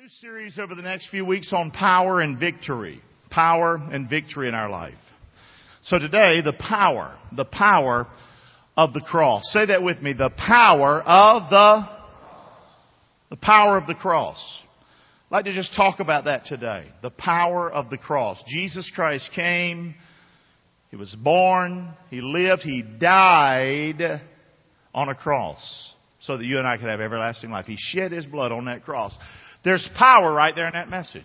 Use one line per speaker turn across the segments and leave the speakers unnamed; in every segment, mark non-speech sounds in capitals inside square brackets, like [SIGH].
New series over the next few weeks on power and victory. Power and victory in our life. So today, the power, the power of the cross. Say that with me. The power of the, the power of the cross. I'd like to just talk about that today. The power of the cross. Jesus Christ came. He was born. He lived. He died on a cross so that you and I could have everlasting life. He shed His blood on that cross. There's power right there in that message.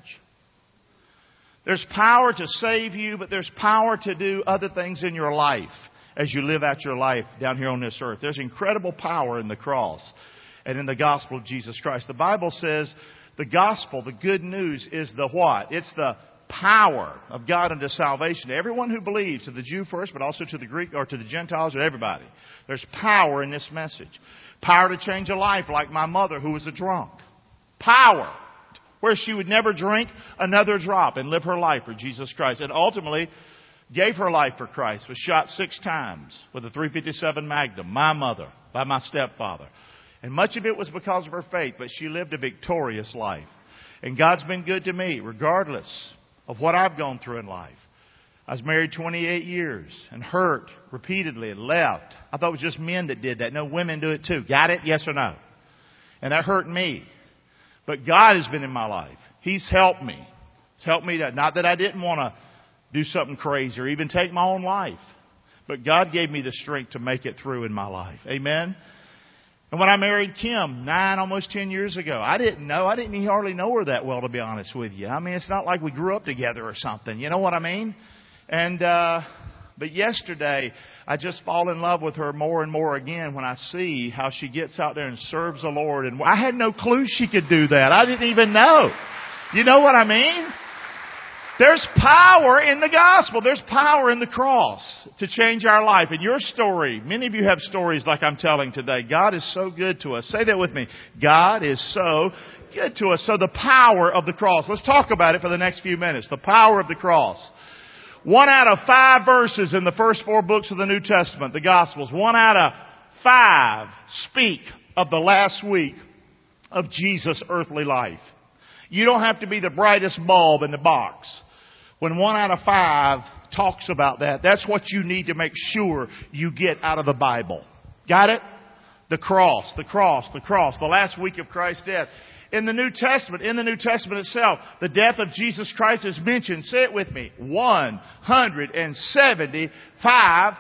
There's power to save you, but there's power to do other things in your life as you live out your life down here on this earth. There's incredible power in the cross and in the gospel of Jesus Christ. The Bible says the gospel, the good news, is the what? It's the power of God unto salvation to everyone who believes, to the Jew first, but also to the Greek or to the Gentiles or everybody. There's power in this message. Power to change a life like my mother who was a drunk. Power. Where she would never drink another drop and live her life for Jesus Christ. And ultimately gave her life for Christ. Was shot six times with a 357 Magnum. My mother. By my stepfather. And much of it was because of her faith, but she lived a victorious life. And God's been good to me, regardless of what I've gone through in life. I was married 28 years and hurt repeatedly and left. I thought it was just men that did that. No, women do it too. Got it? Yes or no? And that hurt me. But God has been in my life. He's helped me. He's helped me to, not that I didn't want to do something crazy or even take my own life. But God gave me the strength to make it through in my life. Amen? And when I married Kim, nine, almost ten years ago, I didn't know, I didn't hardly know her that well, to be honest with you. I mean, it's not like we grew up together or something. You know what I mean? And, uh, but yesterday, I just fall in love with her more and more again when I see how she gets out there and serves the Lord. And I had no clue she could do that. I didn't even know. You know what I mean? There's power in the gospel. There's power in the cross to change our life. And your story, many of you have stories like I'm telling today. God is so good to us. Say that with me. God is so good to us. So the power of the cross. Let's talk about it for the next few minutes. The power of the cross. One out of five verses in the first four books of the New Testament, the Gospels, one out of five speak of the last week of Jesus' earthly life. You don't have to be the brightest bulb in the box. When one out of five talks about that, that's what you need to make sure you get out of the Bible. Got it? The cross, the cross, the cross, the last week of Christ's death in the New Testament, in the New Testament itself, the death of Jesus Christ is mentioned, say it with me, 175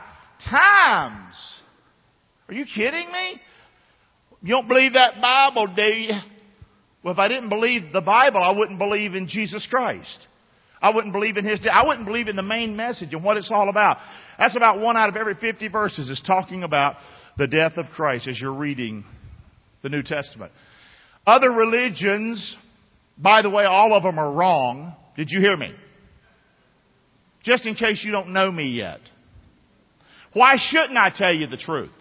times. Are you kidding me? You don't believe that Bible, do you? Well, if I didn't believe the Bible, I wouldn't believe in Jesus Christ. I wouldn't believe in His death. I wouldn't believe in the main message and what it's all about. That's about one out of every 50 verses is talking about the death of Christ as you're reading the New Testament. Other religions, by the way, all of them are wrong. Did you hear me? Just in case you don't know me yet. Why shouldn't I tell you the truth?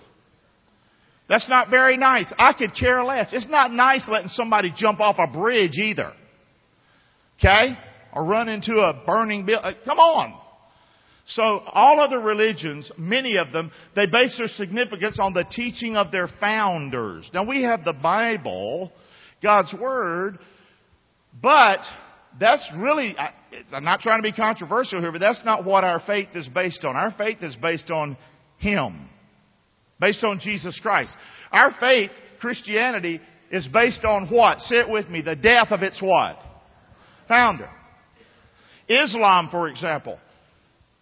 That's not very nice. I could care less. It's not nice letting somebody jump off a bridge either. Okay? Or run into a burning building. Uh, come on. So all other religions, many of them, they base their significance on the teaching of their founders. Now we have the Bible, God's Word. But that's really, I'm not trying to be controversial here, but that's not what our faith is based on. Our faith is based on Him. Based on Jesus Christ. Our faith, Christianity, is based on what? Say it with me. The death of its what? Founder. Islam, for example.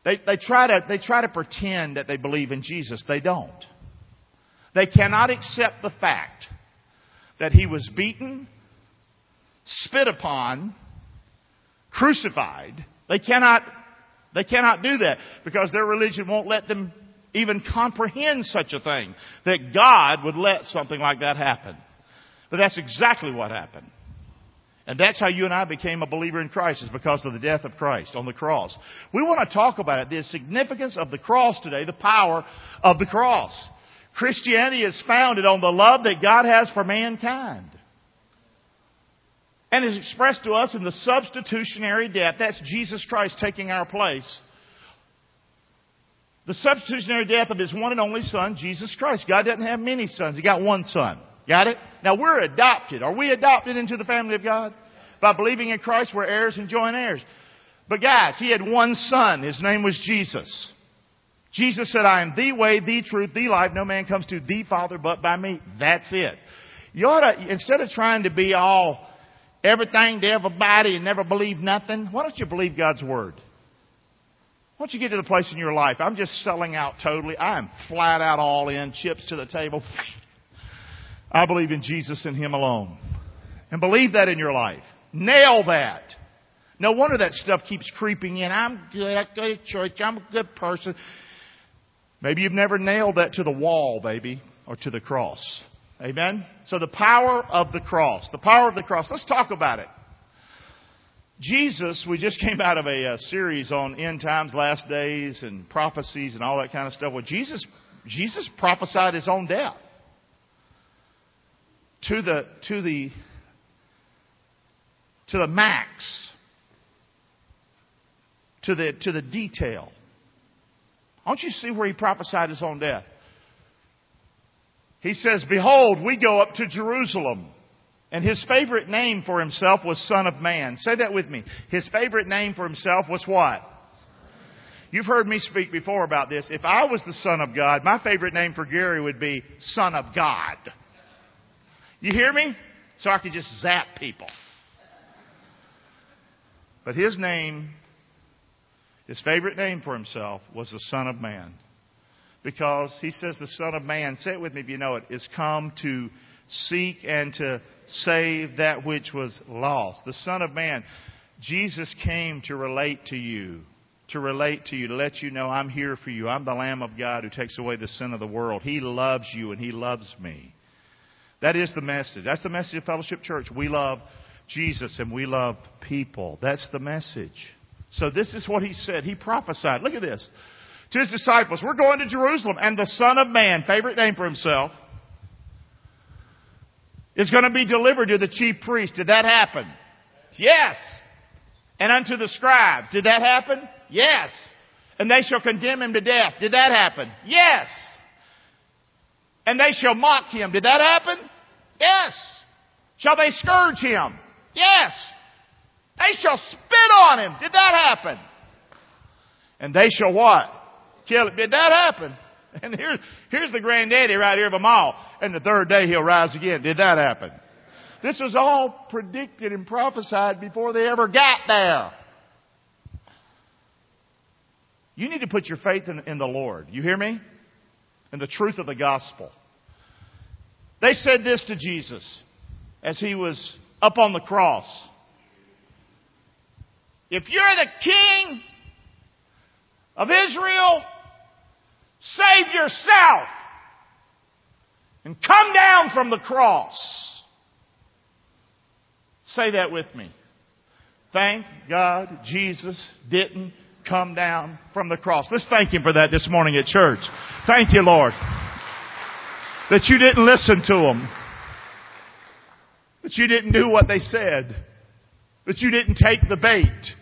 They, they, try to, they try to pretend that they believe in Jesus. They don't. They cannot accept the fact that he was beaten, spit upon, crucified. They cannot, they cannot do that because their religion won't let them even comprehend such a thing. That God would let something like that happen. But that's exactly what happened. And that's how you and I became a believer in Christ is because of the death of Christ on the cross. We want to talk about it, the significance of the cross today, the power of the cross. Christianity is founded on the love that God has for mankind. And is expressed to us in the substitutionary death. That's Jesus Christ taking our place. The substitutionary death of His one and only Son, Jesus Christ. God doesn't have many sons. He got one Son. Got it? Now we're adopted. Are we adopted into the family of God? By believing in Christ, we're heirs and joint heirs. But guys, he had one son. His name was Jesus. Jesus said, I am the way, the truth, the life. No man comes to the Father but by me. That's it. You ought to, instead of trying to be all everything to everybody and never believe nothing, why don't you believe God's Word? Why don't you get to the place in your life? I'm just selling out totally. I am flat out all in, chips to the table. I believe in Jesus and Him alone. And believe that in your life. Nail that. No wonder that stuff keeps creeping in. I'm good. I go to church. I'm a good person. Maybe you've never nailed that to the wall, baby, or to the cross. Amen? So the power of the cross. The power of the cross. Let's talk about it. Jesus, we just [LAUGHS] came out of a, a, series on end times, last days, and prophecies and all that kind of stuff. Well, Jesus, Jesus prophesied his own death to the to the to the max, to the to the detail. Don't you see where he prophesied his own death? He says, Behold, we go up to Jerusalem. And his favorite name for himself was Son of Man. Say that with me. His favorite name for himself was what? You've heard me speak before about this. If I was the Son of God, my favorite name for Gary would be Son of God. You hear me? So I could just zap people. But his name, his favorite name for himself was the Son of Man because he says the Son of Man, say it with me if you know it, is come to seek and to save that which was lost. The Son of Man. Jesus came to relate to you, to relate to you, to let you know I'm here for you. I'm the Lamb of God who takes away the sin of the world. He loves you and He loves me. That is the message. That's the message of Fellowship Church. We love Jesus and we love people. That's the message. So this is what He said. He prophesied. Look at this to his disciples, we're going to Jerusalem and the Son of Man, favorite name for himself, is going to be delivered to the chief priest. Did that happen? Yes. And unto the scribes. Did that happen? Yes. And they shall condemn him to death. Did that happen? Yes. And they shall mock him. Did that happen? Yes. Shall they scourge him? Yes. They shall spit on him. Did that happen? And they shall what? kill it. Did that happen? [LAUGHS] And here's, here's the granddaddy right here of them all. And the third day he'll rise again. Did that happen? This was all predicted and prophesied before they ever got there. You need to put your faith in, in the Lord. You hear me? In the truth of the gospel. They said this to Jesus as he was up on the cross. If you're the king of Israel, save yourself and come down from the cross. Say that with me. Thank God Jesus didn't come down from the cross. Let's thank Him for that this morning at church. Thank you, Lord. That you didn't listen to them. That you didn't do what they said. That you didn't take the bait.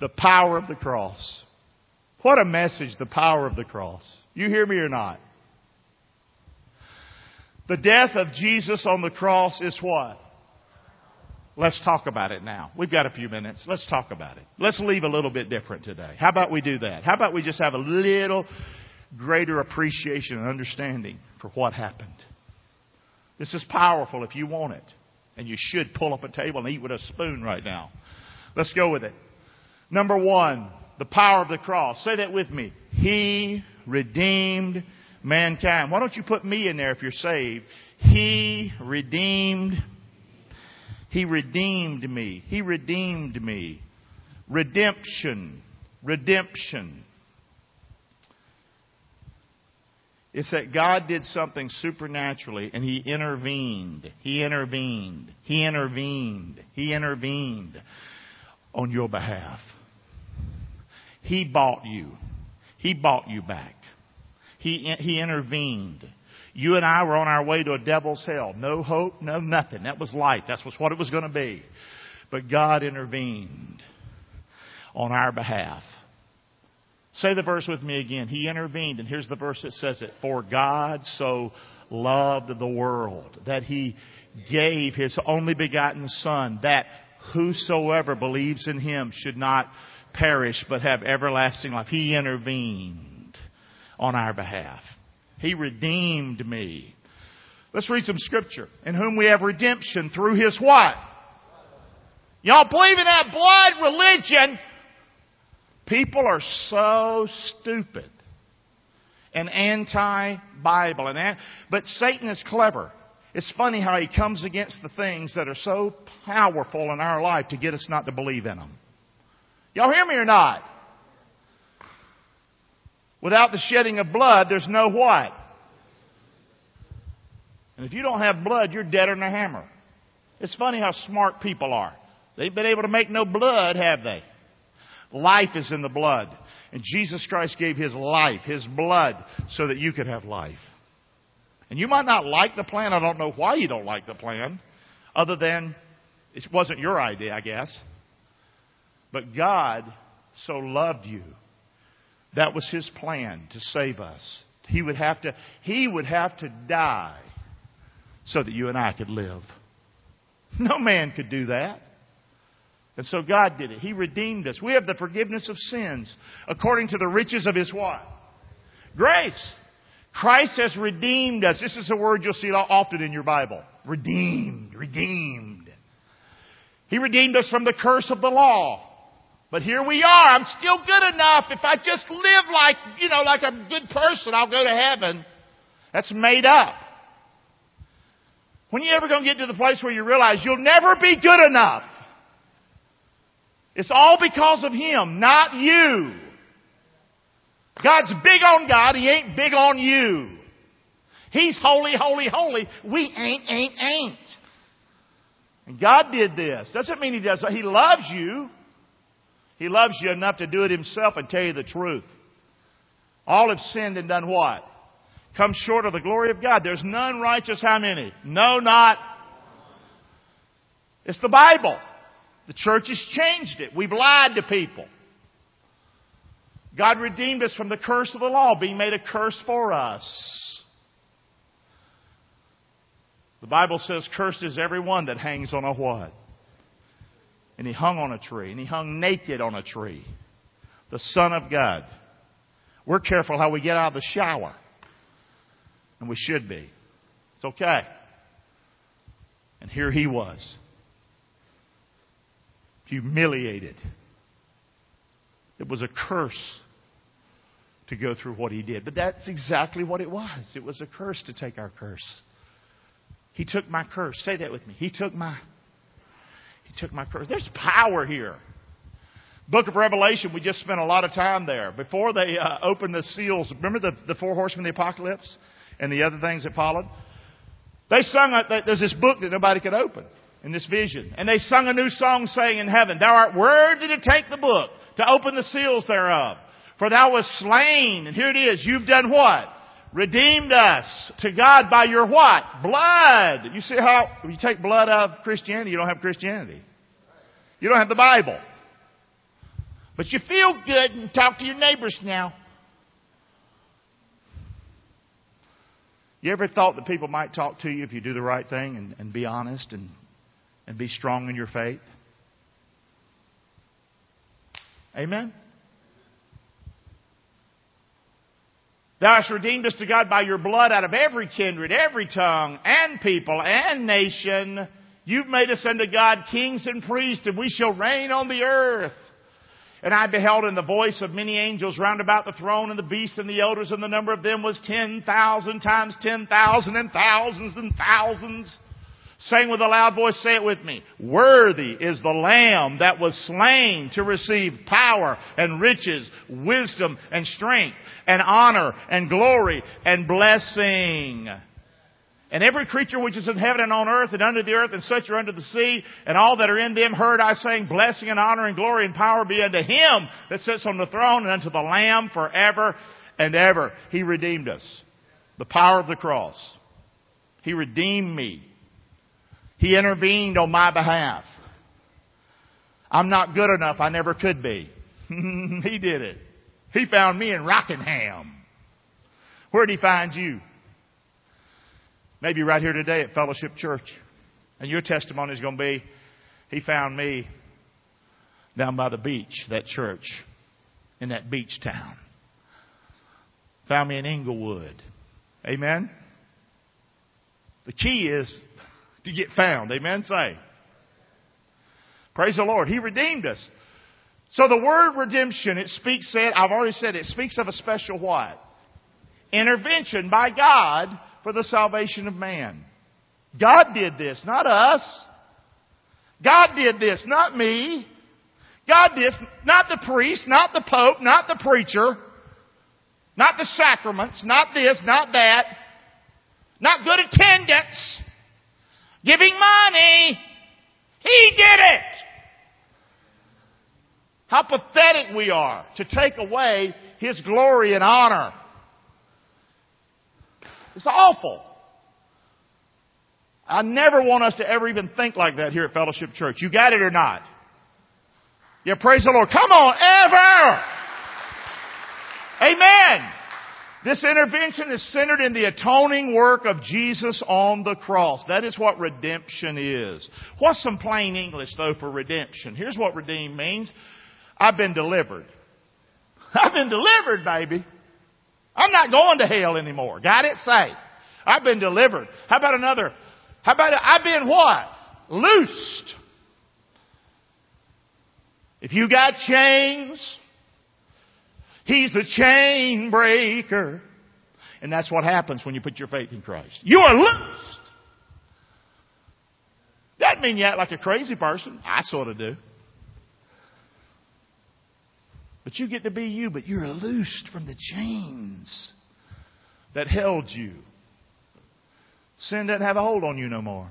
The power of the cross. What a message, the power of the cross. You hear me or not? The death of Jesus on the cross is what? Let's talk about it now. We've got a few minutes. Let's talk about it. Let's leave a little bit different today. How about we do that? How about we just have a little greater appreciation and understanding for what happened? This is powerful if you want it. And you should pull up a table and eat with a spoon right now. Let's go with it. Number one, the power of the cross. Say that with me. He redeemed mankind. Why don't you put me in there if you're saved? He redeemed. He redeemed me. He redeemed me. Redemption. Redemption. It's that God did something supernaturally and He intervened. He intervened. He intervened. He intervened on your behalf. He bought you. He bought you back. He, he intervened. You and I were on our way to a devil's hell. No hope, no nothing. That was life. That's what it was going to be. But God intervened on our behalf. Say the verse with me again. He intervened, and here's the verse that says it. For God so loved the world that he gave His only begotten Son that whosoever believes in Him should not perish but have everlasting life. He intervened on our behalf. He redeemed me. Let's read some scripture. In whom we have redemption through His what? Y'all believe in that blood religion? People are so stupid and anti-Bible. And but Satan is clever. It's funny how he comes against the things that are so powerful in our life to get us not to believe in them. Y'all hear me or not? Without the shedding of blood, there's no what? And if you don't have blood, you're deader than a hammer. It's funny how smart people are. They've been able to make no blood, have they? Life is in the blood. And Jesus Christ gave His life, His blood, so that you could have life. And you might not like the plan. I don't know why you don't like the plan, other than it wasn't your idea, I guess. But God so loved you. That was His plan to save us. He would have to, He would have to die so that you and I could live. No man could do that. And so God did it. He redeemed us. We have the forgiveness of sins according to the riches of His what? Grace. Christ has redeemed us. This is a word you'll see often in your Bible. Redeemed. Redeemed. He redeemed us from the curse of the law. But here we are. I'm still good enough. If I just live like, you know, like a good person, I'll go to heaven. That's made up. When you ever going to get to the place where you realize you'll never be good enough? It's all because of Him, not you. God's big on God, He ain't big on you. He's holy, holy, holy. We ain't, ain't, ain't. And God did this. Doesn't mean He does. He loves you. He loves you enough to do it Himself and tell you the truth. All have sinned and done what? Come short of the glory of God. There's none righteous. How many? No, not. It's the Bible. The church has changed it. We've lied to people. God redeemed us from the curse of the law, being made a curse for us. The Bible says, cursed is everyone that hangs on a what? And he hung on a tree, and he hung naked on a tree. The Son of God. We're careful how we get out of the shower. And we should be. It's okay. And here he was humiliated. It was a curse to go through what he did. But that's exactly what it was. It was a curse to take our curse. He took my curse. Say that with me. He took my He took my curse. There's power here. Book of Revelation, we just spent a lot of time there. Before they uh, opened the seals, remember the, the four horsemen of the apocalypse and the other things that followed? They sung, a, there's this book that nobody could open in this vision. And they sung a new song saying in heaven, Thou art worthy to take the book, to open the seals thereof. For thou wast slain. And here it is. You've done what? Redeemed us to God by your what? Blood. You see how you take blood out of Christianity, you don't have Christianity. You don't have the Bible. But you feel good and talk to your neighbors now. You ever thought that people might talk to you if you do the right thing and, and be honest and and be strong in your faith? Amen? Thou hast redeemed us to God by your blood out of every kindred, every tongue, and people, and nation. You've made us unto God kings and priests, and we shall reign on the earth. And I beheld in the voice of many angels round about the throne and the beasts and the elders, and the number of them was ten thousand times ten thousand and thousands and thousands saying with a loud voice, say it with me. Worthy is the Lamb that was slain to receive power and riches, wisdom and strength and honor and glory and blessing. And every creature which is in heaven and on earth and under the earth and such are under the sea and all that are in them heard I saying, blessing and honor and glory and power be unto him that sits on the throne and unto the Lamb forever and ever. He redeemed us. The power of the cross. He redeemed me he intervened on my behalf. I'm not good enough. I never could be. [LAUGHS] he did it. He found me in Rockingham. Where did he find you? Maybe right here today at Fellowship Church. And your testimony is going to be, he found me down by the beach, that church, in that beach town. Found me in Inglewood. Amen? The key is to get found. Amen? Say. Praise the Lord. He redeemed us. So the word redemption, it speaks, said, I've already said it, speaks of a special what? Intervention by God for the salvation of man. God did this, not us. God did this, not me. God did, this, not the priest, not the pope, not the preacher, not the sacraments, not this, not that, not good attendance, giving money. He did it. How pathetic we are to take away His glory and honor. It's awful. I never want us to ever even think like that here at Fellowship Church. You got it or not? Yeah, praise the Lord. Come on, ever! Amen. This intervention is centered in the atoning work of Jesus on the cross. That is what redemption is. What's some plain English though for redemption? Here's what redeem means. I've been delivered. [LAUGHS] I've been delivered, baby. I'm not going to hell anymore. Got it? Say. I've been delivered. How about another? How about I've been what? Loosed. If you got chains, He's the chain breaker. And that's what happens when you put your faith in Christ. You are loosed. Doesn't mean you act like a crazy person. I sort of do. But you get to be you, but you're loosed from the chains that held you. Sin doesn't have a hold on you no more.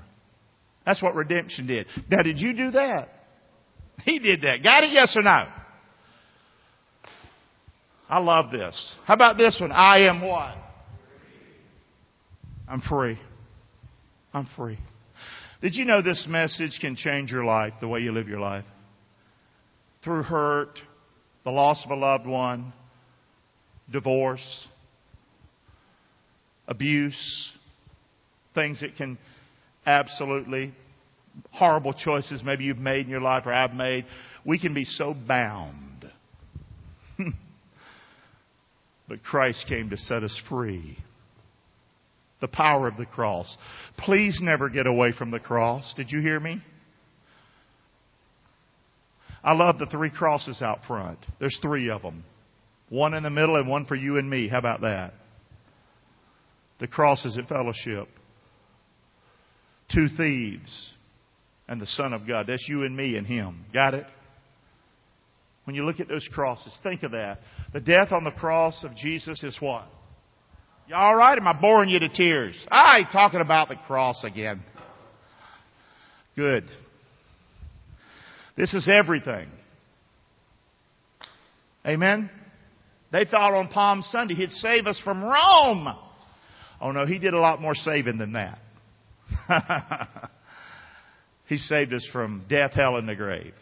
That's what redemption did. Now, did you do that? He did that. Got it? Yes or no? I love this. How about this one? I am what? I'm free. I'm free. Did you know this message can change your life, the way you live your life? Through hurt, the loss of a loved one, divorce, abuse, things that can absolutely horrible choices maybe you've made in your life or I've made. We can be so bound. [LAUGHS] but Christ came to set us free. The power of the cross. Please never get away from the cross. Did you hear me? I love the three crosses out front. There's three of them. One in the middle and one for you and me. How about that? The crosses at fellowship. Two thieves and the Son of God. That's you and me and Him. Got it? When you look at those crosses, think of that. The death on the cross of Jesus is what? You all right? Am I boring you to tears? I ain't talking about the cross again. Good. This is everything. Amen? They thought on Palm Sunday he'd save us from Rome. Oh no, he did a lot more saving than that. [LAUGHS] he saved us from death, hell, and the grave.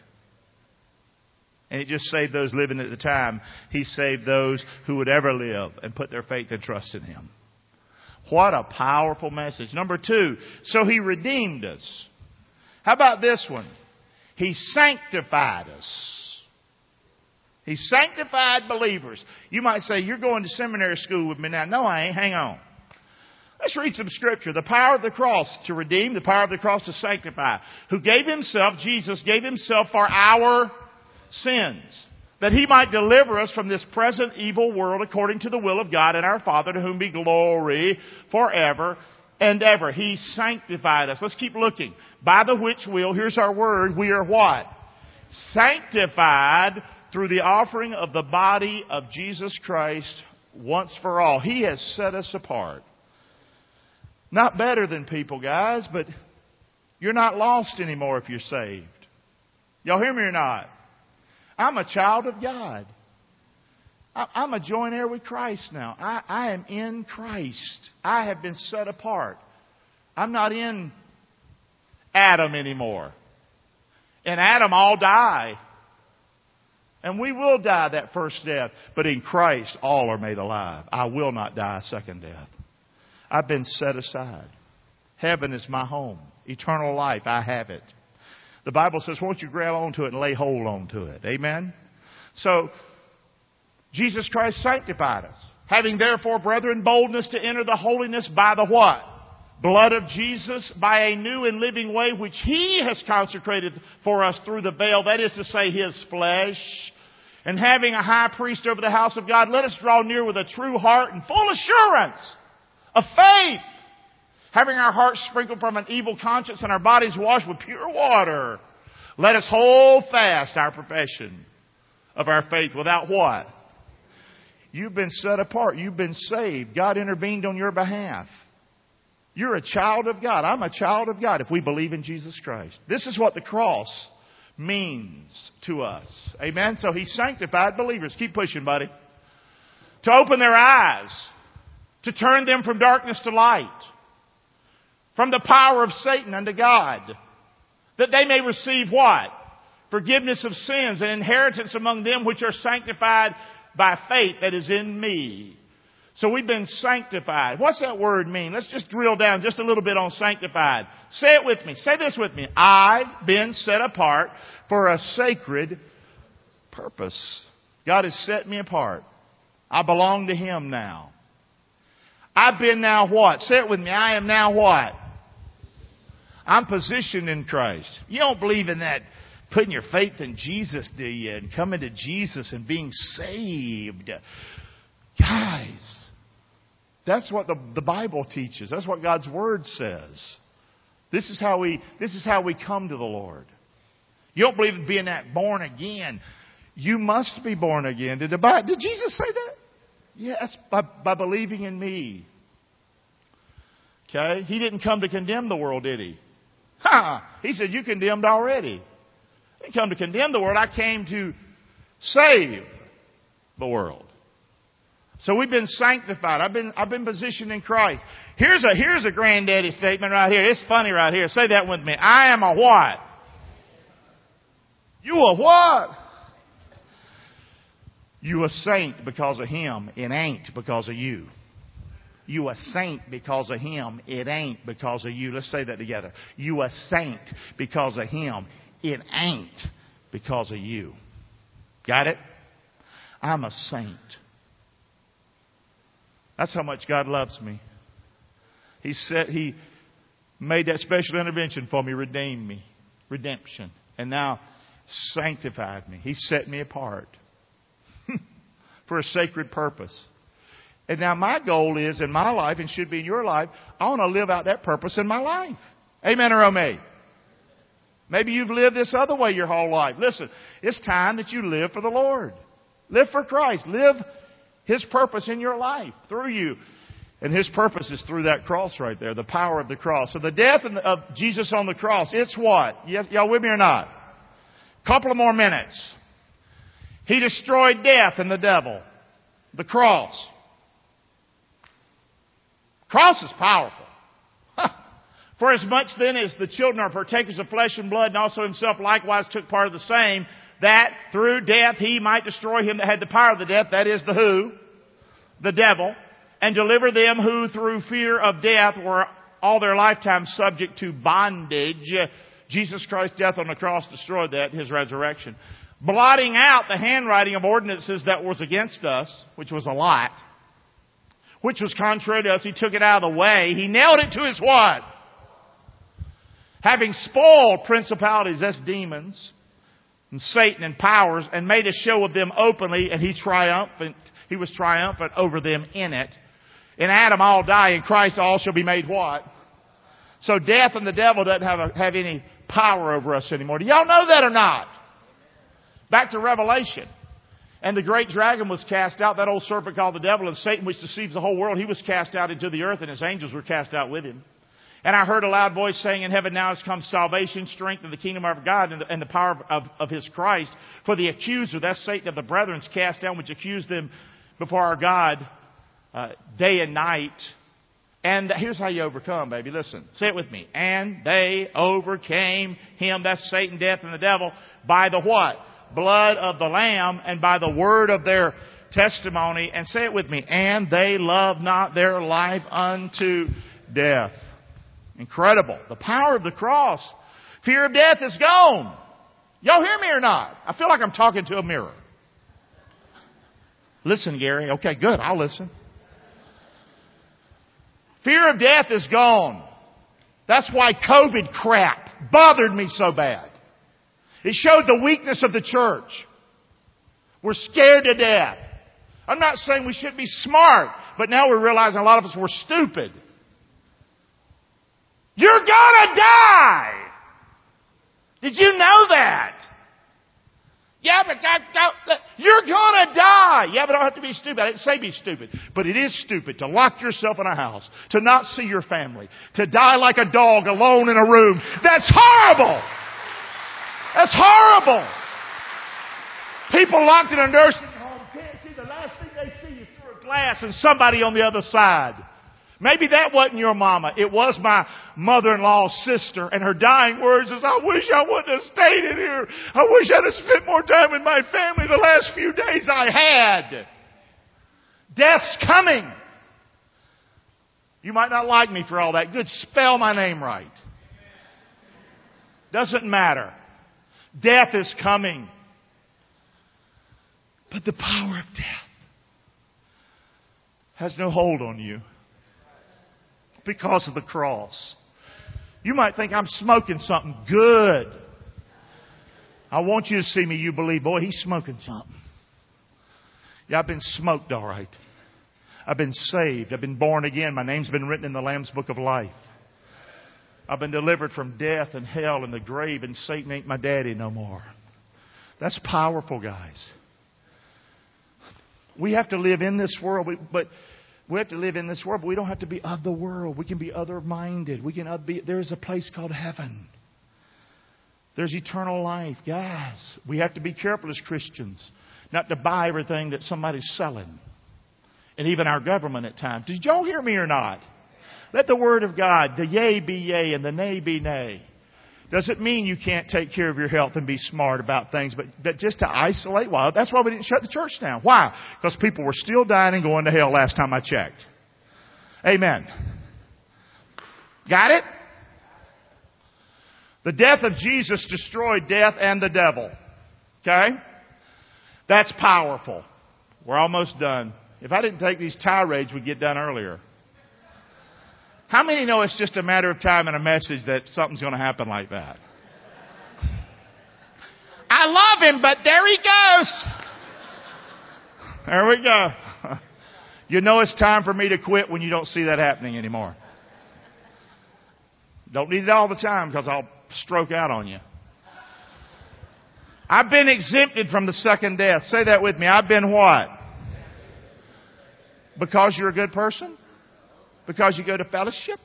And he just saved those living at the time. He saved those who would ever live and put their faith and trust in him. What a powerful message. Number two, so he redeemed us. How about this one? He sanctified us. He sanctified believers. You might say, You're going to seminary school with me now. No, I ain't. Hang on. Let's read some scripture. The power of the cross to redeem, the power of the cross to sanctify. Who gave himself, Jesus gave himself for our sins. That he might deliver us from this present evil world according to the will of God and our Father to whom be glory forever and ever. He sanctified us. Let's keep looking. By the which will, here's our word, we are what? Sanctified through the offering of the body of Jesus Christ once for all. He has set us apart. Not better than people, guys, but you're not lost anymore if you're saved. Y'all hear me or not? I'm a child of God. I'm a joint heir with Christ now. I, I am in Christ. I have been set apart. I'm not in Adam anymore. In Adam, all die. And we will die that first death. But in Christ, all are made alive. I will not die a second death. I've been set aside. Heaven is my home. Eternal life, I have it. The Bible says, won't you grab onto it and lay hold onto it? Amen? So, Jesus Christ sanctified us. Having therefore, brethren, boldness to enter the holiness by the what? Blood of Jesus, by a new and living way which He has consecrated for us through the veil, that is to say, His flesh. And having a high priest over the house of God, let us draw near with a true heart and full assurance of faith having our hearts sprinkled from an evil conscience and our bodies washed with pure water, let us hold fast our profession of our faith without what? You've been set apart. You've been saved. God intervened on your behalf. You're a child of God. I'm a child of God if we believe in Jesus Christ. This is what the cross means to us. Amen? So He sanctified believers. Keep pushing, buddy. To open their eyes. To turn them from darkness to light from the power of Satan unto God, that they may receive what? Forgiveness of sins and inheritance among them which are sanctified by faith that is in me. So we've been sanctified. What's that word mean? Let's just drill down just a little bit on sanctified. Say it with me. Say this with me. I've been set apart for a sacred purpose. God has set me apart. I belong to Him now. I've been now what? Say it with me. I am now what? I'm positioned in Christ. You don't believe in that putting your faith in Jesus, do you? And coming to Jesus and being saved. Guys, that's what the, the Bible teaches. That's what God's Word says. This is how we, this is how we come to the Lord. You don't believe in being that born again. You must be born again. Did, the, did Jesus say that? Yes, by, by believing in me. Okay? He didn't come to condemn the world, did he? Ha! He said, You condemned already. I didn't come to condemn the world. I came to save the world. So we've been sanctified. I've been, I've been positioned in Christ. Here's a, here's a granddaddy statement right here. It's funny right here. Say that with me. I am a what? You a what? You a saint because of him. It ain't because of you. You a saint because of him. It ain't because of you. Let's say that together. You a saint because of him. It ain't because of you. Got it? I'm a saint. That's how much God loves me. He said He made that special intervention for me, redeemed me, redemption, and now sanctified me. He set me apart [LAUGHS] for a sacred purpose. And now my goal is in my life and should be in your life, I want to live out that purpose in my life. Amen or amen? Maybe you've lived this other way your whole life. Listen, it's time that you live for the Lord. Live for Christ. Live His purpose in your life through you. And His purpose is through that cross right there, the power of the cross. So the death of Jesus on the cross, it's what? Y'all with me or not? Couple of more minutes. He destroyed death and the devil. The cross. Cross is powerful. [LAUGHS] For as much then as the children are partakers of flesh and blood, and also himself likewise took part of the same, that through death he might destroy him that had the power of the death, that is the who? The devil, and deliver them who through fear of death were all their lifetime subject to bondage. Jesus Christ's death on the cross destroyed that, his resurrection. Blotting out the handwriting of ordinances that was against us, which was a lot, which was contrary to us. He took it out of the way. He nailed it to his what? Having spoiled principalities, that's demons, and Satan and powers, and made a show of them openly, and he triumphant, he was triumphant over them in it. In Adam all die, in Christ all shall be made what? So death and the devil doesn't have, a, have any power over us anymore. Do y'all know that or not? Back to Revelation. And the great dragon was cast out, that old serpent called the devil, and Satan, which deceives the whole world, he was cast out into the earth, and his angels were cast out with him. And I heard a loud voice saying in heaven, now has come salvation, strength, and the kingdom of God, and the, and the power of, of, of, his Christ. For the accuser, that's Satan of the brethren, is cast down, which accused them before our God uh, day and night. And here's how you overcome, baby. Listen, say it with me. And they overcame him, that's Satan, death, and the devil, by the what? Blood of the Lamb and by the word of their testimony. And say it with me. And they love not their life unto death. Incredible. The power of the cross. Fear of death is gone. Y'all hear me or not? I feel like I'm talking to a mirror. Listen, Gary. Okay, good. I'll listen. Fear of death is gone. That's why COVID crap bothered me so bad. It showed the weakness of the church. We're scared to death. I'm not saying we should be smart, but now we're realizing a lot of us were stupid. You're gonna die! Did you know that? Yeah, but you're gonna die. Yeah, but I don't have to be stupid. I didn't say be stupid. But it is stupid to lock yourself in a house, to not see your family, to die like a dog alone in a room. That's horrible! That's horrible! People locked in a nursing home can't see the last thing they see is through a glass and somebody on the other side. Maybe that wasn't your mama. It was my mother-in-law's sister. And her dying words is, I wish I wouldn't have stayed in here. I wish I'd have spent more time with my family the last few days I had. Death's coming. You might not like me for all that. Good. Spell my name right. Doesn't matter. Death is coming. But the power of death has no hold on you because of the cross. You might think I'm smoking something good. I want you to see me, you believe, boy, he's smoking something. Yeah, I've been smoked all right. I've been saved. I've been born again. My name's been written in the Lamb's Book of Life. I've been delivered from death and hell and the grave, and Satan ain't my daddy no more. That's powerful, guys. We have to live in this world, but we have to live in this world, but we don't have to be of the world. We can be other minded. We can uh, be, there is a place called heaven. There's eternal life. Guys, we have to be careful as Christians not to buy everything that somebody's selling. And even our government at times. Did y'all hear me or not? Let the word of God, the yea be yea and the nay be nay. Doesn't mean you can't take care of your health and be smart about things, but, but just to isolate, well, that's why we didn't shut the church down. Why? Because people were still dying and going to hell last time I checked. Amen. Got it? The death of Jesus destroyed death and the devil. Okay? That's powerful. We're almost done. If I didn't take these tirades, we'd get done earlier. How many know it's just a matter of time and a message that something's going to happen like that? I love him, but there he goes. There we go. You know it's time for me to quit when you don't see that happening anymore. Don't need it all the time because I'll stroke out on you. I've been exempted from the second death. Say that with me. I've been what? Because you're a good person? Because you go to fellowship?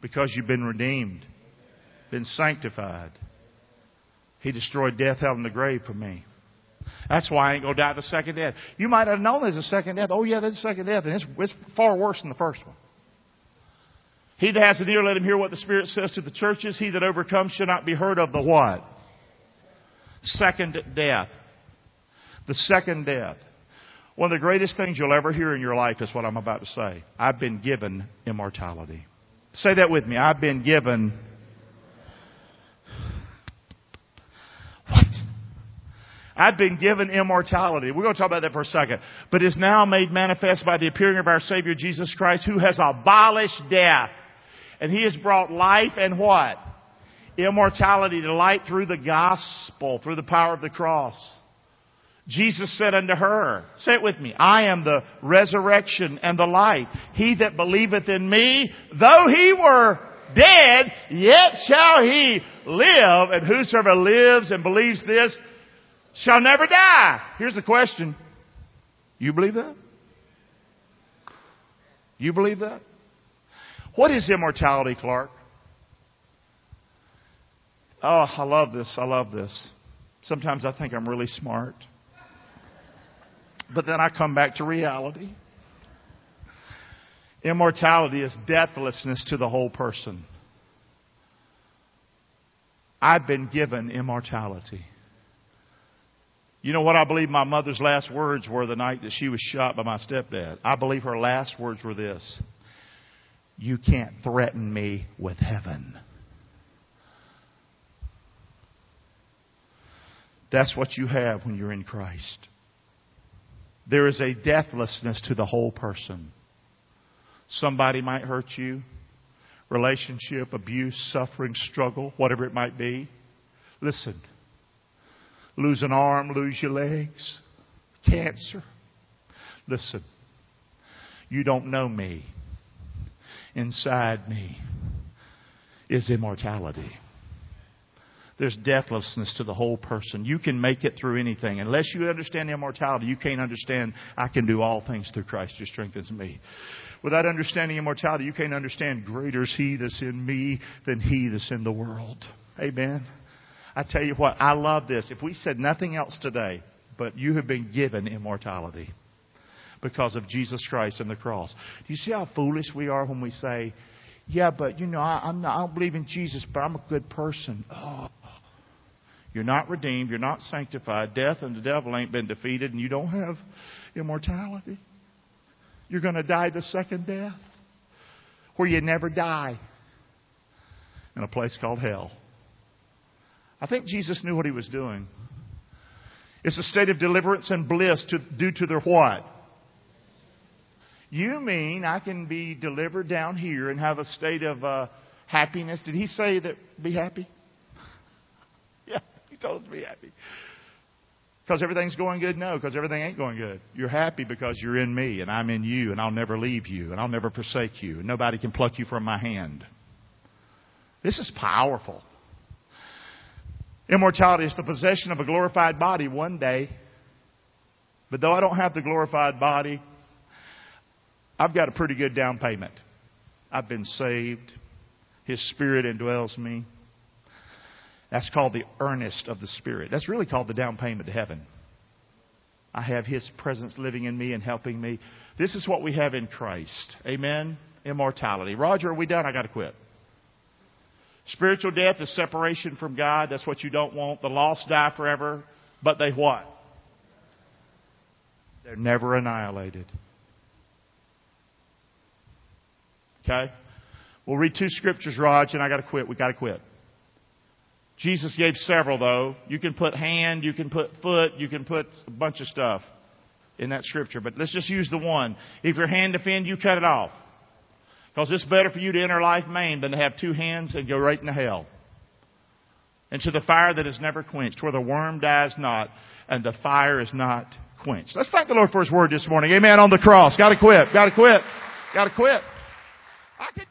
Because you've been redeemed, been sanctified. He destroyed death, hell, and the grave for me. That's why I ain't gonna die the second death. You might have known there's a second death. Oh yeah, there's a second death, and it's, it's far worse than the first one. He that has an ear, let him hear what the Spirit says to the churches. He that overcomes shall not be heard of the what? Second death. The second death. One of the greatest things you'll ever hear in your life is what I'm about to say. I've been given immortality. Say that with me. I've been given. What? I've been given immortality. We're going to talk about that for a second. But is now made manifest by the appearing of our Savior Jesus Christ, who has abolished death. And He has brought life and what? Immortality to light through the gospel, through the power of the cross. Jesus said unto her, say it with me, I am the resurrection and the life. He that believeth in me, though he were dead, yet shall he live. And whosoever lives and believes this shall never die. Here's the question. You believe that? You believe that? What is immortality, Clark? Oh, I love this. I love this. Sometimes I think I'm really smart. But then I come back to reality. Immortality is deathlessness to the whole person. I've been given immortality. You know what I believe my mother's last words were the night that she was shot by my stepdad? I believe her last words were this you can't threaten me with heaven. That's what you have when you're in Christ. There is a deathlessness to the whole person. Somebody might hurt you. Relationship, abuse, suffering, struggle, whatever it might be. Listen. Lose an arm, lose your legs, cancer. Listen. You don't know me. Inside me is immortality. There's deathlessness to the whole person. You can make it through anything. Unless you understand immortality, you can't understand I can do all things through Christ who strengthens me. Without understanding immortality, you can't understand greater is He that's in me than He that's in the world. Amen. I tell you what, I love this. If we said nothing else today, but you have been given immortality because of Jesus Christ and the cross. Do you see how foolish we are when we say, yeah, but you know, I, I'm not, I don't believe in Jesus, but I'm a good person. Oh. You're not redeemed. You're not sanctified. Death and the devil ain't been defeated, and you don't have immortality. You're going to die the second death where you never die in a place called hell. I think Jesus knew what he was doing. It's a state of deliverance and bliss to, due to their what? You mean I can be delivered down here and have a state of uh, happiness? Did he say that be happy? Us to be happy. Because everything's going good? No, because everything ain't going good. You're happy because you're in me and I'm in you and I'll never leave you and I'll never forsake you and nobody can pluck you from my hand. This is powerful. Immortality is the possession of a glorified body one day. But though I don't have the glorified body, I've got a pretty good down payment. I've been saved. His Spirit indwells me. That's called the earnest of the Spirit. That's really called the down payment to heaven. I have His presence living in me and helping me. This is what we have in Christ. Amen. Immortality. Roger, are we done? I got to quit. Spiritual death is separation from God. That's what you don't want. The lost die forever, but they what? They're never annihilated. Okay? We'll read two scriptures, Raj, and I got to quit. We got to quit. Jesus gave several, though. You can put hand, you can put foot, you can put a bunch of stuff in that scripture. But let's just use the one. If your hand offend you, cut it off. Because it's better for you to enter life maimed than to have two hands and go right into hell. Into the fire that is never quenched, where the worm dies not and the fire is not quenched. Let's thank the Lord for His word this morning. Amen. On the cross. Gotta quit. Gotta quit. Gotta quit. I do